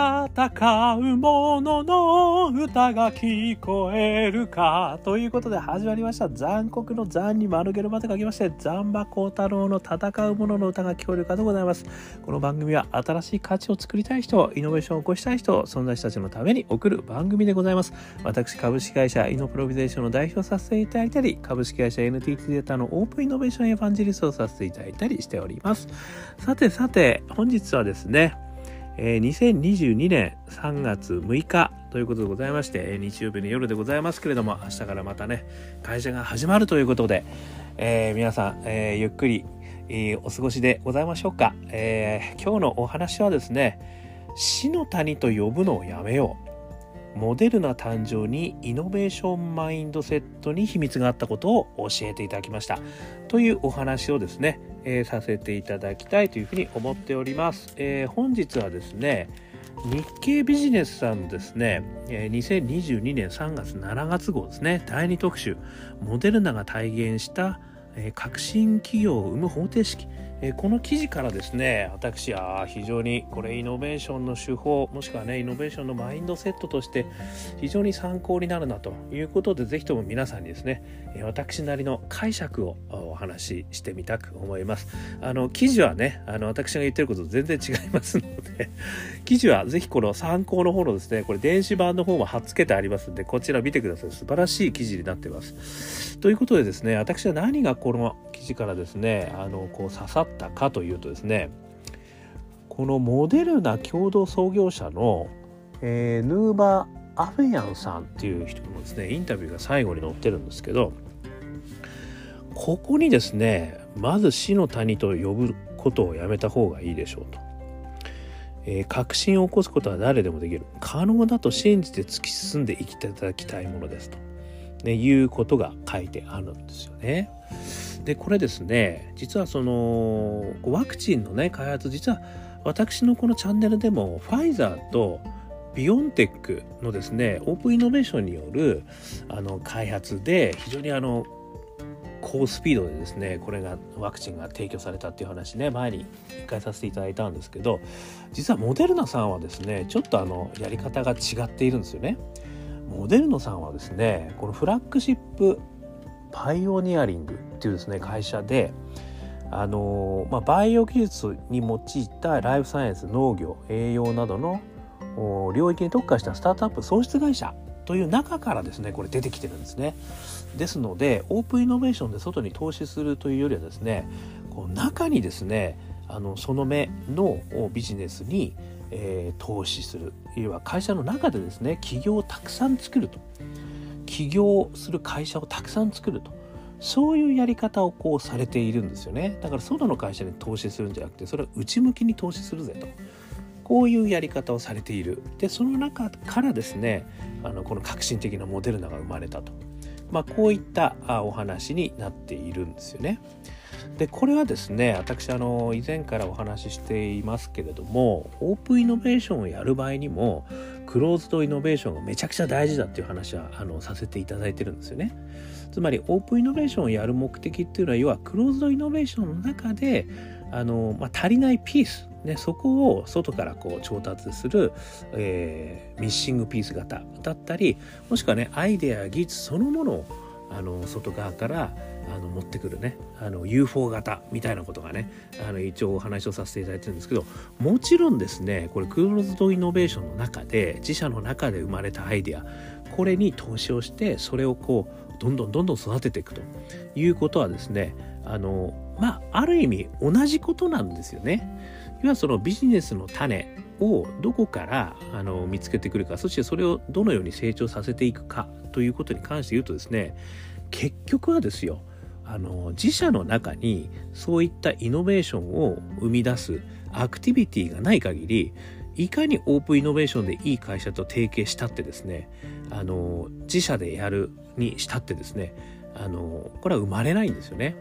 戦う者の歌が聞こえるか。ということで始まりました。残酷の残に丸ゲルまで書きまして、残馬高太郎の戦う者の歌が聞こえるかでございます。この番組は新しい価値を作りたい人、イノベーションを起こしたい人、存在者たちのために送る番組でございます。私、株式会社イノプロビゼーションの代表させていただいたり、株式会社 NTT データのオープンイノベーションエヴァンジリストをさせていただいたりしております。さてさて、本日はですね、えー、2022年3月6日ということでございまして、日曜日の夜でございますけれども、明日からまたね、会社が始まるということで、えー、皆さん、え、ゆっくり、え、お過ごしでございましょうか、え今日のお話はですね、死の谷と呼ぶのをやめよう。モデルナ誕生にイノベーションマインドセットに秘密があったことを教えていただきました。というお話をですね、えー、させていただきたいというふうに思っております、えー、本日はですね日経ビジネスさんですね、え、2022年3月7月号ですね第2特集モデルナが体現した、革新企業を生む方程式。えこの記事からですね私は非常にこれイノベーションの手法もしくはねイノベーションのマインドセットとして非常に参考になるなということでぜひとも皆さんにですね私なりの解釈をお話ししてみたく思います。あの記事はねあの私が言ってることと全然違いますので 記事はぜひこの参考の方のですねこれ電子版の方も貼っつけてありますんでこちら見てください。素晴らしい記事になってます。ということでですね私は何がこの記事からですねあのこう刺さったかというとですねこのモデルナ共同創業者の、えー、ヌーバー・アフェヤンさんっていう人のですねインタビューが最後に載ってるんですけどここにですねまず死の谷と呼ぶことをやめた方がいいでしょうと。えー、確信を起こすことは誰でもできる可能だと信じて突き進んで生きていただきたいものですと、ね、いうことが書いてあるんですよね。でこれですね実はそのワクチンのね開発実は私のこのチャンネルでもファイザーとビオンテックのですねオープンイノベーションによるあの開発で非常にあの高スピードでですねこれがワクチンが提供されたっていう話ね前に一回させていただいたんですけど実はモデルナさんはですねちょっとあのやり方が違っているんですよね。モデルナさんはですねこのフラッグシップパイオニアリングっていうですね会社であのまあ、バイオ技術に用いたライフサイエンス農業栄養などの領域に特化したスタートアップ創出会社という中からですねこれ出てきてるんですね。ですのでオープンイノベーションで外に投資するというよりはですねこう中にですねあのその目のビジネスに、えー、投資するいわば会社の中でですね企業をたくさん作ると起業する会社をたくさん作ると。そういうやり方をこうされているんですよね。だから外の会社に投資するんじゃなくてそれは内向きに投資するぜと。こういうやり方をされている。でその中からですねあのこの革新的なモデルナが生まれたと、まあ、こういったお話になっているんですよね。でこれはですね私あの以前からお話ししていますけれどもオープンイノベーションをやる場合にもクローズドイノベーションがめちゃくちゃ大事だっていう話はあのさせていただいてるんですよね。つまりオープンイノベーションをやる目的っていうのは要はクローズドイノベーションの中であの、まあ、足りないピースね、そこを外からこう調達する、えー、ミッシングピース型だったりもしくはねアイデア技術そのものをあの外側からあの持ってくるねあの UFO 型みたいなことがねあの一応お話をさせていただいてるんですけどもちろんですねこれクローズドイノベーションの中で自社の中で生まれたアイデアこれに投資をしてそれをこうどんどんどんどん育てていくということはですねあのまあある意味同じことなんですよね。要はそのビジネスの種をどこからあの見つけてくるかそしてそれをどのように成長させていくかということに関して言うとですね結局はですよあの自社の中にそういったイノベーションを生み出すアクティビティがない限りいかにオープンイノベーションでいい会社と提携したってですねあの自社でやるにしたってですねあのこれは生まれないんですよね。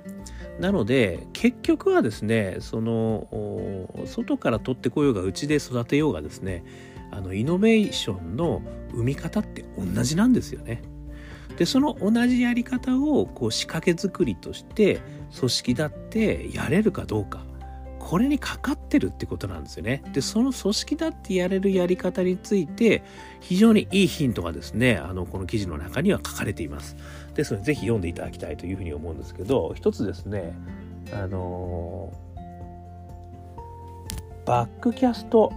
なので結局はですねその外から取ってこようがうちで育てようがですねあのイノベーションの生み方って同じなんですよね。でその同じやり方をこう仕掛け作りとして組織だってやれるかどうかこれにかかってるってことなんですよね。で、その組織だってやれるやり方について、非常にいいヒントがですね、あの、この記事の中には書かれています。ですので、ぜひ読んでいただきたいというふうに思うんですけど、一つですね、あのバックキャスト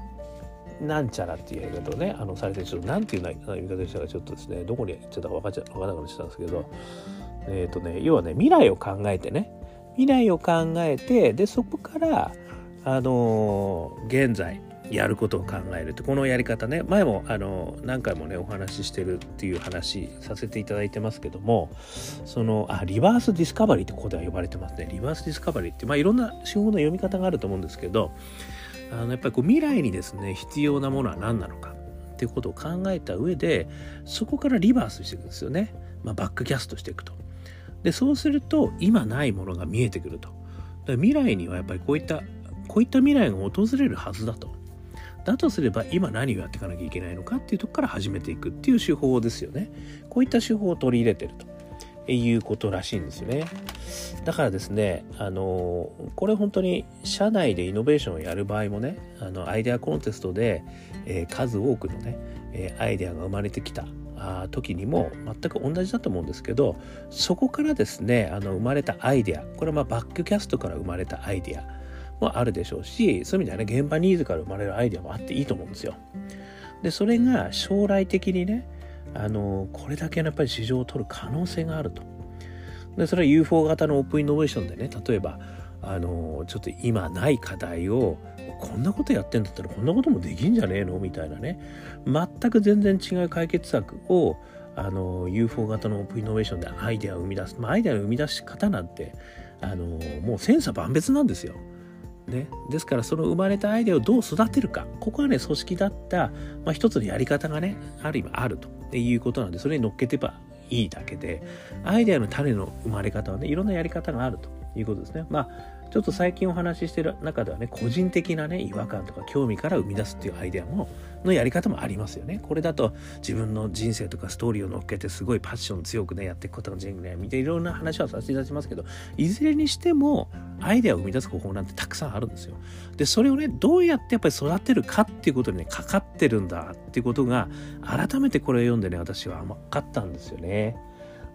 なんちゃらっていうやり方をね、あの、されて、ちょっとなんていう言い方でしたか、ちょっとですね、どこに行っちゃったか分かっちゃ、分からなくなっちゃったんですけど、えっ、ー、とね、要はね、未来を考えてね、未来を考えて、で、そこから、あの、現在、やることを考えるってこのやり方ね。前もあの何回もねお話ししてるっていう話させていただいてますけどもそのあ reverse discovery ってここでは呼ばれてますね。 reverse discovery ってまあいろんな手法の読み方があると思うんですけどあのやっぱりこう未来にですね必要なものは何なのかっていうことを考えた上でそこから reverse していくんですよね、まあ、 backcast していくと。でそうすると今ないものが見えてくると。未来にはやっぱりこういったこういった未来が訪れるはずだと。だとすれば今何をやっていかなきゃいけないのかっていうとこから始めていくっていう手法ですよね。こういった手法を取り入れてると。いうことらしいんですよね。だからですね、あのこれ本当に社内でイノベーションをやる場合もね、あのアイデアコンテストで、えー、数多くのね、えー、アイデアが生まれてきた。時にも全く同じだと思うんですけど、そこからですね、あの生まれたアイデア、これはまバックキャストから生まれたアイデアもあるでしょうし、そういう意味ではね、現場ニーズから生まれるアイデアもあっていいと思うんですよ。で、それが将来的にね、あのこれだけのやっぱり市場を取る可能性があると。でそれは UFO 型のオープンイノベーションでね例えばあのちょっと今ない課題をこんなことやってんだったらこんなこともできんじゃねえの？みたいなね。全く全然違う解決策をあの UFO 型のオープンイノベーションでアイデアを生み出す、まあ、アイデアの生み出し方なんてあのもう千差万別なんですよ。ね、ですからその生まれたアイデアをどう育てるか。ここはね組織だった、まあ、一つのやり方がねある意味あると。いうことなんでそれに乗っけてばいいだけでアイデアの種の生まれ方はねいろんなやり方があるということですね。まあちょっと最近お話ししてる中ではね個人的なね違和感とか興味から生み出すっていうアイデアものやり方もありますよね。これだと自分の人生とかストーリーを乗っけてすごいパッション強くねやっていくことが全部ね見ていろんな話はさせていただきますけどいずれにしてもアイデアを生み出す方法なんてたくさんあるんですよ。でそれをねどうやってやっぱり育てるかっていうことにねかかってるんだっていうことが改めてこれを読んでね私は分かったんですよね。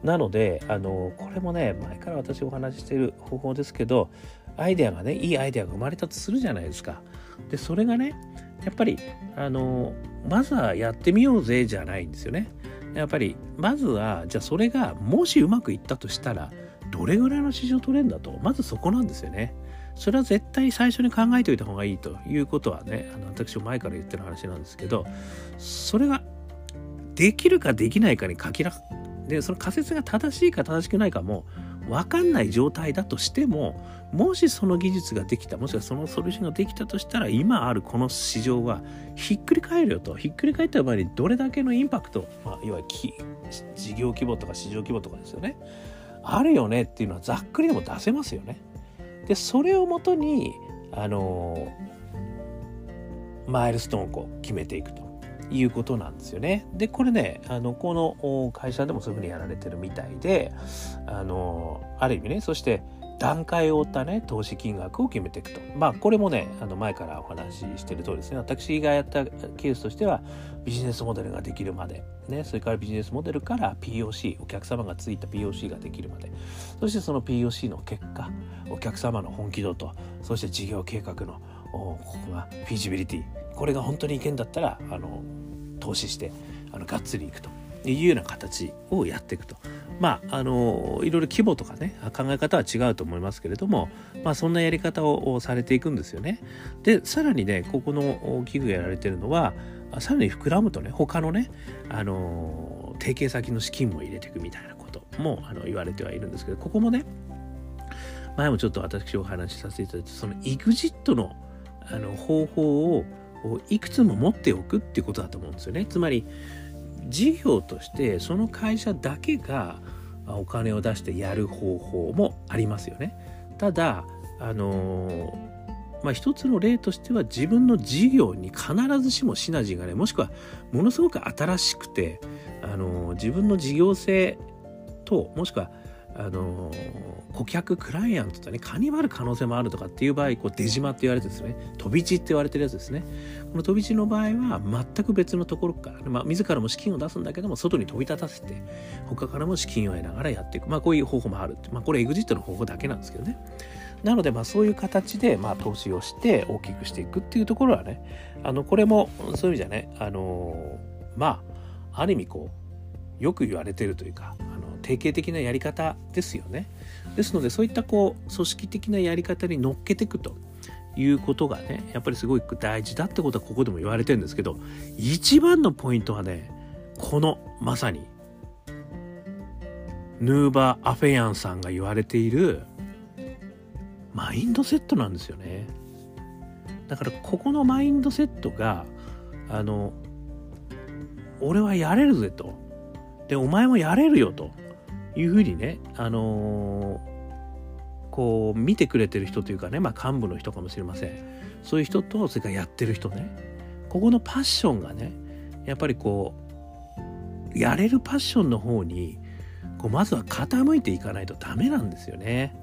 なのであのこれもね前から私お話ししている方法ですけどアイデアがねいいアイデアが生まれたとするじゃないですか。でそれがねやっぱりあのまずはやってみようぜじゃないんですよね。やっぱりまずはじゃあそれがもしうまくいったとしたらどれぐらいの市場取れるんだとまずそこなんですよね。それは絶対最初に考えておいた方がいいということはねあの私も前から言ってる話なんですけどそれができるかできないかに限らでその仮説が正しいか正しくないかも分かんない状態だとしてももしその技術ができたもしくはそのソリューションができたとしたら今あるこの市場はひっくり返るよとひっくり返った場合にどれだけのインパクト、まあ、いわゆる事業規模とか市場規模とかですよねあるよねっていうのはざっくりでも出せますよね。でそれをもとにあのマイルストーンを決めていくと。いうことなんですよね。で、これね、あの、この会社でもそういうふうにやられてるみたいで、あの、ある意味ね、そして段階を追ったね、投資金額を決めていくと。まあ、これもね、あの、前からお話ししてる通りですね。私がやったケースとしては、ビジネスモデルができるまで、ね、それからビジネスモデルから POC、お客様がついた POC ができるまで、そしてその POC の結果、お客様の本気度と、そして事業計画の、ここがフィジビリティ、これが本当にいけんだったらあの投資してあのがっつりいくというような形をやっていくと。まあ、あのいろいろ規模とかね考え方は違うと思いますけれども、まあ、そんなやり方をされていくんですよね。でさらにねここの器具やられてるのはさらに膨らむとね他のねあの提携先の資金も入れていくみたいなこともあの言われてはいるんですけどここもね前もちょっと私お話しさせていただいたその EXIT のあの方法をいくつも持っておくっていうことだと思うんですよね。つまり事業としてその会社だけがお金を出してやる方法もありますよね。ただあのまあ、一つの例としては自分の事業に必ずしもシナジーがねもしくはものすごく新しくてあの自分の事業性ともしくはあの顧客クライアントとねカニバル可能性もあるとかっていう場合こう出島って言われてですね飛び地って言われてるやつですね。この飛び地の場合は全く別のところから、まあ、自らも資金を出すんだけども外に飛び立たせて他からも資金を得ながらやっていく。まあこういう方法もあるまあこれエグジットの方法だけなんですけどね。なのでまあそういう形でまあ投資をして大きくしていくっていうところはねあのこれもそういう意味じゃねあのまあある意味こうよく言われてるというか定型的なやり方ですよね。ですのでそういったこう組織的なやり方に乗っけていくということがねやっぱりすごく大事だってことはここでも言われてるんですけど一番のポイントはねこのまさにヌーバー・アフェヤンさんが言われているマインドセットなんですよね。だからここのマインドセットがあの俺はやれるぜとでお前もやれるよというふうにね、あのー、こう見てくれてる人というかね、まあ、幹部の人かもしれませんそういう人とそれからやってる人ねここのパッションがねやっぱりこうやれるパッションの方にこうまずは傾いていかないとダメなんですよね。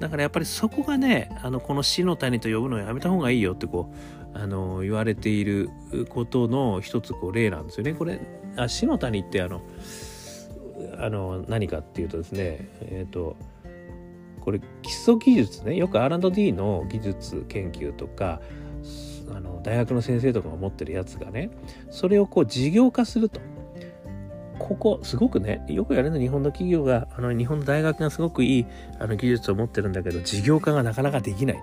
だからやっぱりそこがねあのこの死の谷と呼ぶのをやめた方がいいよってこうあの言われていることの一つこう例なんですよね。これあ死の谷ってあのあの何かっていうとですねえっ、ー、とこれ基礎技術ねよく R&D の技術研究とかあの大学の先生とかが持ってるやつがねそれをこう事業化すると。ここすごくねよくやるの日本の企業があの日本の大学がすごくいいあの技術を持ってるんだけど事業化がなかなかできない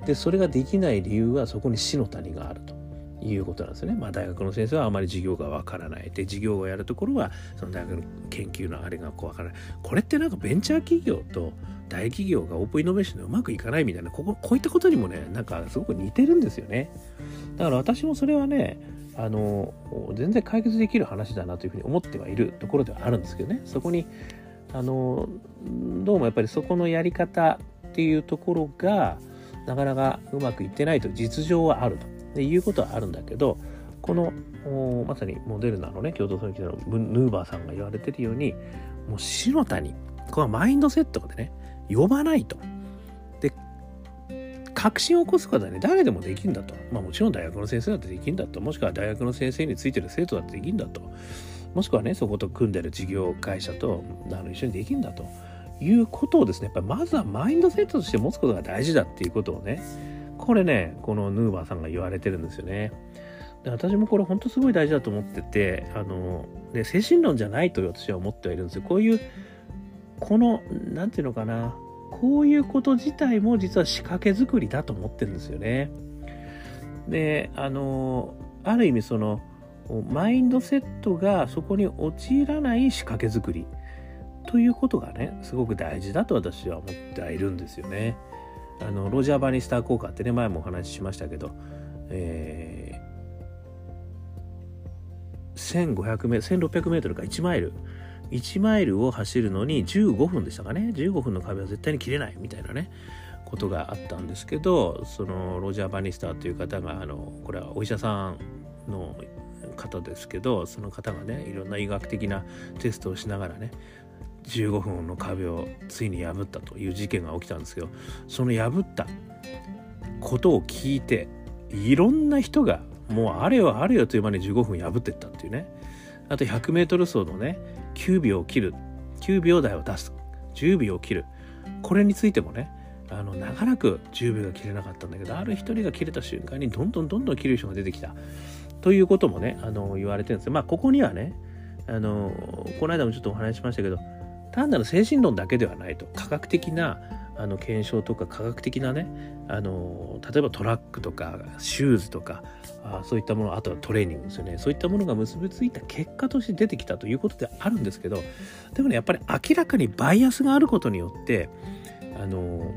と。でそれができない理由はそこに死の谷があると。いうことなんですね。まあ大学の先生はあまり授業がわからない。で、授業をやるところは、その大学の研究のあれがこうわからない。これってなんかベンチャー企業と大企業がオープンイノベーションでうまくいかないみたいな、ここ、こういったことにもね、なんかすごく似てるんですよね。だから私もそれはね、あの、全然解決できる話だなというふうに思ってはいるところではあるんですけどね。そこに、あの、どうもやっぱりそこのやり方っていうところが、なかなかうまくいってないと実情はあると。でいうことはあるんだけどこのまさにモデルナのね共同創業のヌーバーさんが言われてるようにもう死の谷これはマインドセットでね呼ばないと。で確信を起こすことはね誰でもできるんだと。まあもちろん大学の先生だってできるんだと。もしくは大学の先生についてる生徒だってできるんだと。もしくはねそこと組んでる事業会社とあの一緒にできるんだということをですねやっぱりまずはマインドセットとして持つことが大事だっていうことをねこれね、このヌーバーさんが言われてるんですよね。で私もこれ本当すごい大事だと思ってて、あの、ね、精神論じゃないと私は思ってはいるんですよ。こういう、この、なんていうのかな、こういうこと自体も実は仕掛け作りだと思ってるんですよね。で、あの、ある意味その、マインドセットがそこに陥らない仕掛け作りということがね、すごく大事だと私は思ってはいるんですよね。あのロジャー・バニスター効果ってね前もお話ししましたけど、えー、1500メ1600メートルか1マイル。1マイルを走るのに15分でしたかね。15分の壁は絶対に切れないみたいなねことがあったんですけどそのロジャー・バニスターという方があのこれはお医者さんの方ですけどその方がねいろんな医学的なテストをしながらね15分の壁をついに破ったという事件が起きたんですけどその破ったことを聞いていろんな人がもうあれよあれよという間に15分破ってったっていうね。あと 100m 走のね9秒を切る9秒台を出す10秒を切る。これについてもねあの長らく10秒が切れなかったんだけどある一人が切れた瞬間にどんどんどんどん切る人が出てきた。ということもねあの言われてるんですよ。まあここにはねあのこの間もちょっとお話ししましたけど単なる精神論だけではないと科学的なあの検証とか科学的なねあの例えばトラックとかシューズとかあそういったものあとはトレーニングですよねそういったものが結びついた結果として出てきたということであるんですけどでもねやっぱり明らかにバイアスがあることによってあの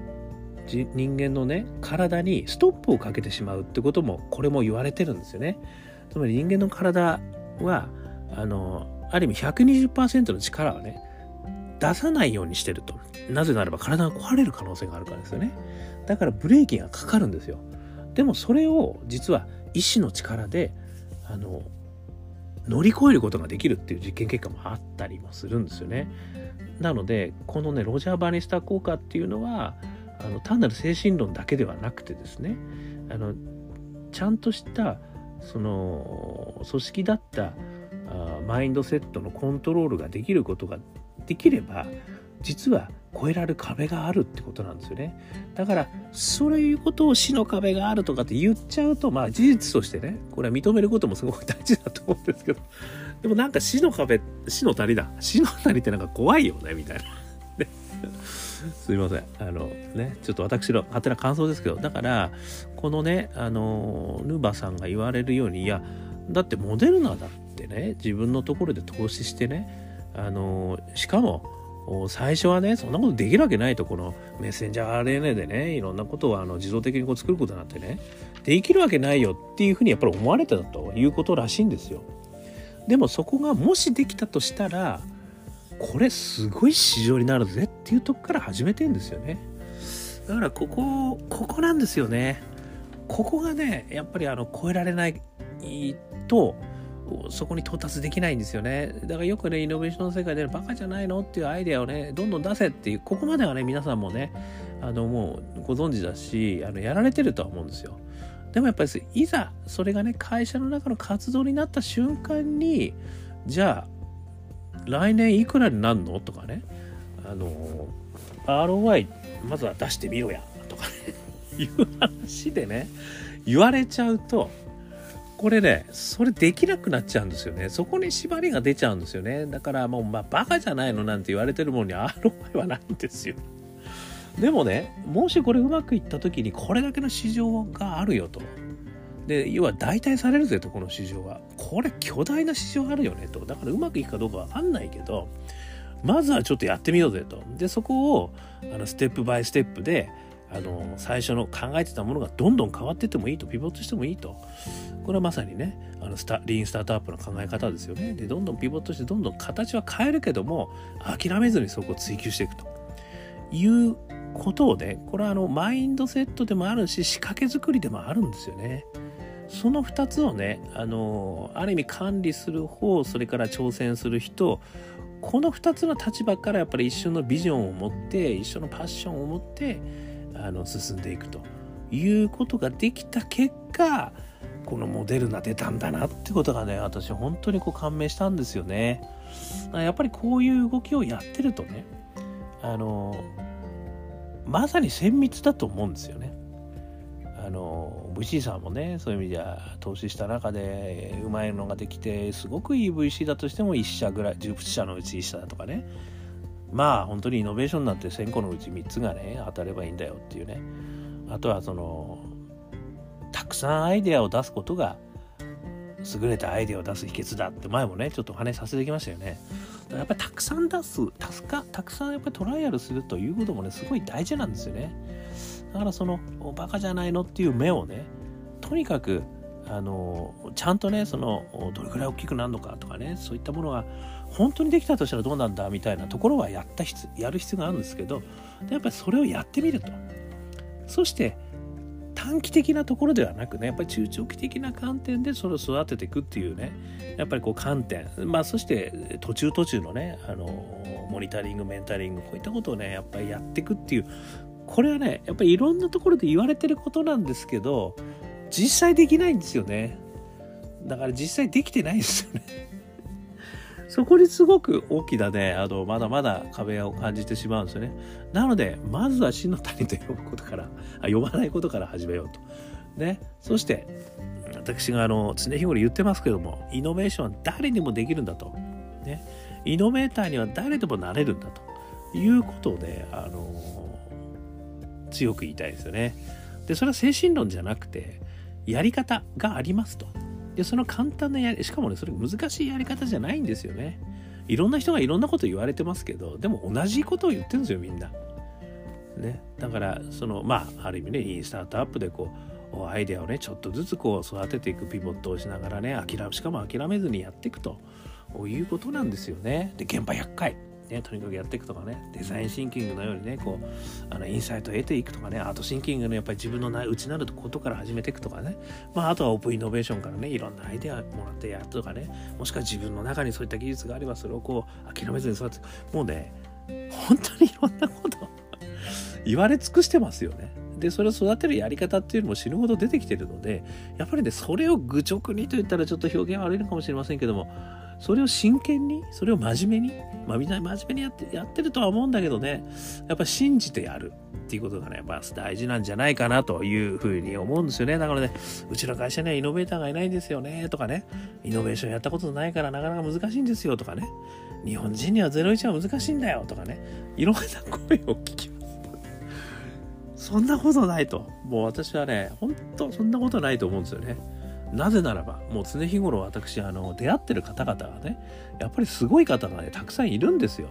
人間のね体にストップをかけてしまうってこともこれも言われてるんですよね。つまり人間の体はあのある意味120%の力はね出さないようにしてると。なぜならば体が壊れる可能性があるからですよね。だからブレーキがかかるんですよ。でもそれを実は意志の力で、あの、乗り越えることができるっていう実験結果もあったりもするんですよね。なのでこのねロジャー・バニスタ効果っていうのはあの単なる精神論だけではなくてですねあのちゃんとしたその組織だったあマインドセットのコントロールができることができれば実は超えられる壁があるってことなんですよね。だからそういうことを死の壁があるとかって言っちゃうとまあ事実としてねこれは認めることもすごく大事だと思うんですけど。でもなんか死の壁死の谷だ。死の谷ってなんか怖いよねみたいな。ね。すいません。あのねちょっと私の勝手な感想ですけど。だからこのねあのヌーバさんが言われるようにいやだってモデルナだってね自分のところで投資してねあのしかも最初はねそんなことできるわけないとこのメッセンジャー RNA でねいろんなことをあの自動的にこう作ることになってねできるわけないよっていうふうにやっぱり思われてたということらしいんですよ。でもそこがもしできたとしたらこれすごい市場になるぜっていうとこから始めてんですよね。だからここここなんですよね。ここがねやっぱりあの超えられないとそこに到達できないんですよね。だからよくね、イノベーションの世界でバカじゃないのっていうアイデアをね、どんどん出せっていう、ここまではね、皆さんもね、あの、もうご存知だし、あの、やられてるとは思うんですよ。でもやっぱりいざ、それがね、会社の中の活動になった瞬間に、じゃあ、来年いくらになるのとかね、あの、ROI、まずは出してみようや、とかね、いう話でね、言われちゃうと、これね、それできなくなっちゃうんですよね。そこに縛りが出ちゃうんですよね。だからもう、まあ、バカじゃないのなんて言われてるものに ROI はないんですよ。でもね、もしこれうまくいった時にこれだけの市場があるよと。で、要は代替されるぜと、この市場は。これ巨大な市場あるよねと。だからうまくいくかどうかわかんないけど、まずはちょっとやってみようぜと。で、そこを、あの、ステップバイステップで、あの最初の考えてたものがどんどん変わってってもいいとピボットしてもいいと。これはまさにねあのスタリーンスタートアップの考え方ですよね。でどんどんピボットしてどんどん形は変えるけども諦めずにそこを追求していくと。いうことをねこれはあのマインドセットでもあるし仕掛け作りでもあるんですよね。その2つをねあのある意味管理する方それから挑戦する人この2つの立場からやっぱり一緒のビジョンを持って一緒のパッションを持ってあの進んでいくということができた結果このモデルナ出たんだなってことがね私本当にこう感銘したんですよね。やっぱりこういう動きをやってるとねあのまさに綿密だと思うんですよね。あの VC さんもねそういう意味では投資した中でうまいのができてすごくいい VC だとしても1社ぐらい10社のうち1社だとかねまあ本当にイノベーションなんて1000個のうち3つがね当たればいいんだよっていうね。あとはそのたくさんアイデアを出すことが優れたアイデアを出す秘訣だって前もねちょっとお話しさせてきましたよね。やっぱりたくさん出すたすかたくさんやっぱりトライアルするということもねすごい大事なんですよね。だからそのバカじゃないのっていう目をねとにかくあのちゃんとねそのどれくらい大きくなるのかとかねそういったものが本当にできたとしたらどうなんだみたいなところはやったやる必要があるんですけどやっぱりそれをやってみると。そして短期的なところではなくねやっぱり中長期的な観点でそれを育てていくっていうねやっぱりこう観点。まあそして途中途中のねあのモニタリングメンタリングこういったことをねやっぱりやっていくっていうこれはねやっぱりいろんなところで言われてることなんですけど実際できないんですよね。だから実際できてないんですよね。そこにすごく大きなね、あの、まだまだ壁を感じてしまうんですよね。なので、まずは死の谷と呼ぶことから、あ呼ばないことから始めようと。ね。そして、私があの、常日頃言ってますけども、イノベーションは誰にもできるんだと。ね。イノベーターには誰でもなれるんだということをね、あの、強く言いたいですよね。で、それは精神論じゃなくて、やり方がありますと。でその簡単なやりしかもねそれ難しいやり方じゃないんですよね。いろんな人がいろんなこと言われてますけどでも同じことを言ってるんですよみんな。ね。だからそのまあある意味ねいいスタートアップでこうアイデアをねちょっとずつこう育てていくピボットをしながらね諦めしかも諦めずにやっていくということなんですよね。で現場100回ね、とにかくやっていくとかねデザインシンキングのようにねこうあのインサイトを得ていくとかねアートシンキングのやっぱり自分の内なることから始めていくとかね、まあ、あとはオープンイノベーションからねいろんなアイデアもらってやるとかねもしくは自分の中にそういった技術があればそれをこう諦めずにそうやってもうね本当にいろんなこと言われ尽くしてますよね。でそれを育てるやり方っていうのも死ぬほど出てきてるのでやっぱりねそれを愚直にと言ったらちょっと表現悪いのかもしれませんけどもそれを真剣にそれを真面目にまあみんな真面目にやってやってるとは思うんだけどねやっぱ信じてやるっていうことがねやっぱ大事なんじゃないかなというふうに思うんですよねだからねうちの会社にはイノベーターがいないんですよねとかねイノベーションやったことないからなかなか難しいんですよとかね日本人には01は難しいんだよとかねいろんな声を聞きますそんなことないと。もう私はね、本当そんなことないと思うんですよね。なぜならば、もう常日頃私、あの、出会ってる方々がね、やっぱりすごい方がね、たくさんいるんですよ。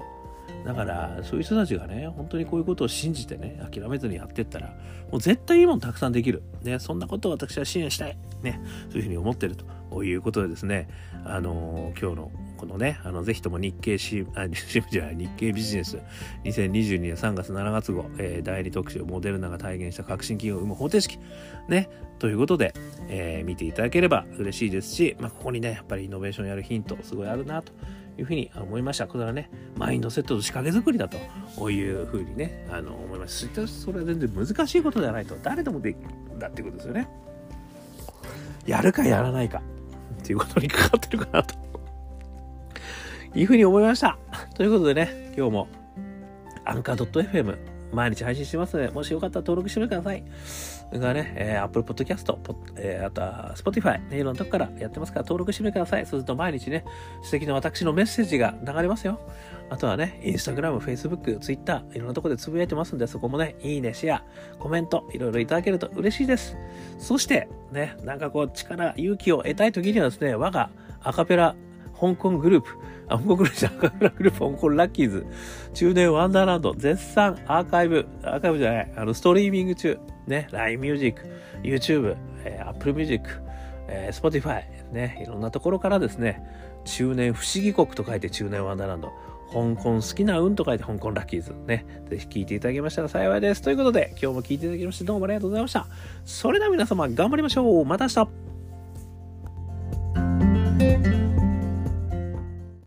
だから、そういう人たちがね、本当にこういうことを信じてね、諦めずにやってったら、もう絶対いいものたくさんできる。ね、そんなことを私は支援したい。ね、そういうふうに思ってるということでですね、あのー、今日のこのね、あの、ぜひとも日経新、あ、新じゃない、日経ビジネス、2022年3月7月号、えー、第2特集、モデルナが体現した革新企業を生む方程式、ね、ということで、えー、見ていただければ嬉しいですし、まあ、ここにね、やっぱりイノベーションやるヒント、すごいあるなと。いうふうに思いました。これはね、マインドセットと仕掛け作りだというふうにね、あの思います。それは全然難しいことではないと。誰でもできるんだってことですよね。やるかやらないかっていうことにかかってるかなというふうに思いました。ということでね、今日もアンカー .fm 毎日配信してますので、もしよかったら登録してみてください。それからね、えー、Apple Podcast、えー、あとは Spotify、ね、いろんなとこからやってますから登録してみてください。そうすると毎日ね、素敵な私のメッセージが流れますよ。あとはね、Instagram、Facebook、Twitter、いろんなとこでつぶやいてますんで、そこもね、いいね、シェア、コメント、いろいろいただけると嬉しいです。そして、ね、なんかこう、力、勇気を得たい時にはですね、我がアカペラ香港グループ、あ、香港グループじゃアカペラグループ、香港ラッキーズ、中年ワンダーランド、絶賛アーカイブ、アーカイブじゃない、あの、ストリーミング中、ね、LINE musicyoutube え、apple music え spotify、ね、いろんなところからですね、中年不思議国と書いて中年ワンダーランド、香港好きな運と書いて香港ラッキーズね、ぜひ聴いていただけましたら幸いです。ということで、今日も聴いていただきましてどうもありがとうございました。それでは皆様頑張りましょう。また明日